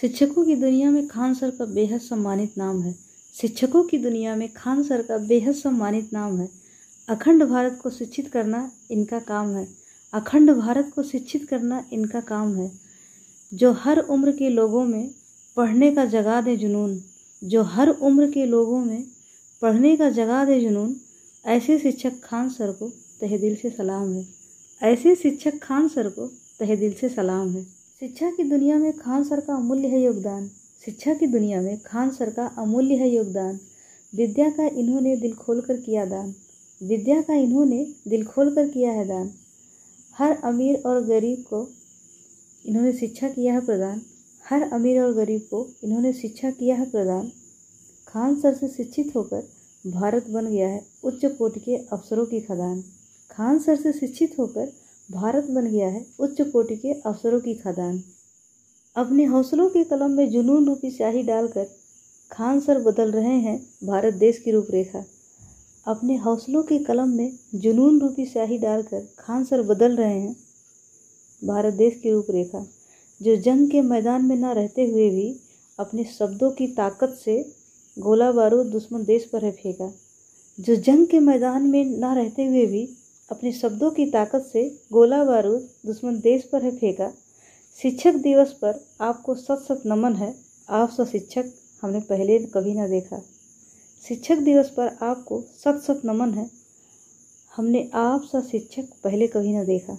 शिक्षकों की दुनिया में खान सर का बेहद सम्मानित नाम है। शिक्षकों की दुनिया में खान सर का बेहद सम्मानित नाम है। अखंड भारत को शिक्षित करना इनका काम है। अखंड भारत को शिक्षित करना इनका काम है। जो हर उम्र के लोगों में पढ़ने का जगा दे जुनून, जो हर उम्र के लोगों में पढ़ने का जगा दे जुनून, ऐसे शिक्षक खान सर को तहे दिल से सलाम है। ऐसे शिक्षक खान सर को तहे दिल से सलाम है। शिक्षा की दुनिया में खान सर का अमूल्य है योगदान। शिक्षा की दुनिया में खान सर का अमूल्य है योगदान। विद्या का इन्होंने दिल खोल कर किया दान। विद्या का इन्होंने दिल खोल कर किया है दान। हर अमीर और गरीब को इन्होंने शिक्षा किया है प्रदान। हर अमीर और गरीब को इन्होंने शिक्षा किया है प्रदान। खान सर से शिक्षित होकर भारत बन गया है उच्च कोटि के अफसरों की खदान। खान सर से शिक्षित होकर भारत बन गया है उच्च कोटि के अवसरों की खदान। अपने हौसलों के कलम में जुनून रूपी स्याही डालकर खान सर बदल रहे हैं भारत देश की रूपरेखा। अपने हौसलों के कलम में जुनून रूपी स्याही डालकर खान सर बदल रहे हैं भारत देश की रूपरेखा। जो जंग के मैदान में न रहते हुए भी अपने शब्दों की ताकत से गोला बारूद दुश्मन देश पर है फेंका। जो जंग के मैदान में न रहते हुए भी अपने शब्दों की ताकत से गोला बारूद दुश्मन देश पर है फेंका। शिक्षक दिवस पर आपको सत सत नमन है। आप सा शिक्षक हमने पहले कभी ना देखा। शिक्षक दिवस पर आपको सत सत नमन है। हमने आप सा शिक्षक पहले कभी ना देखा।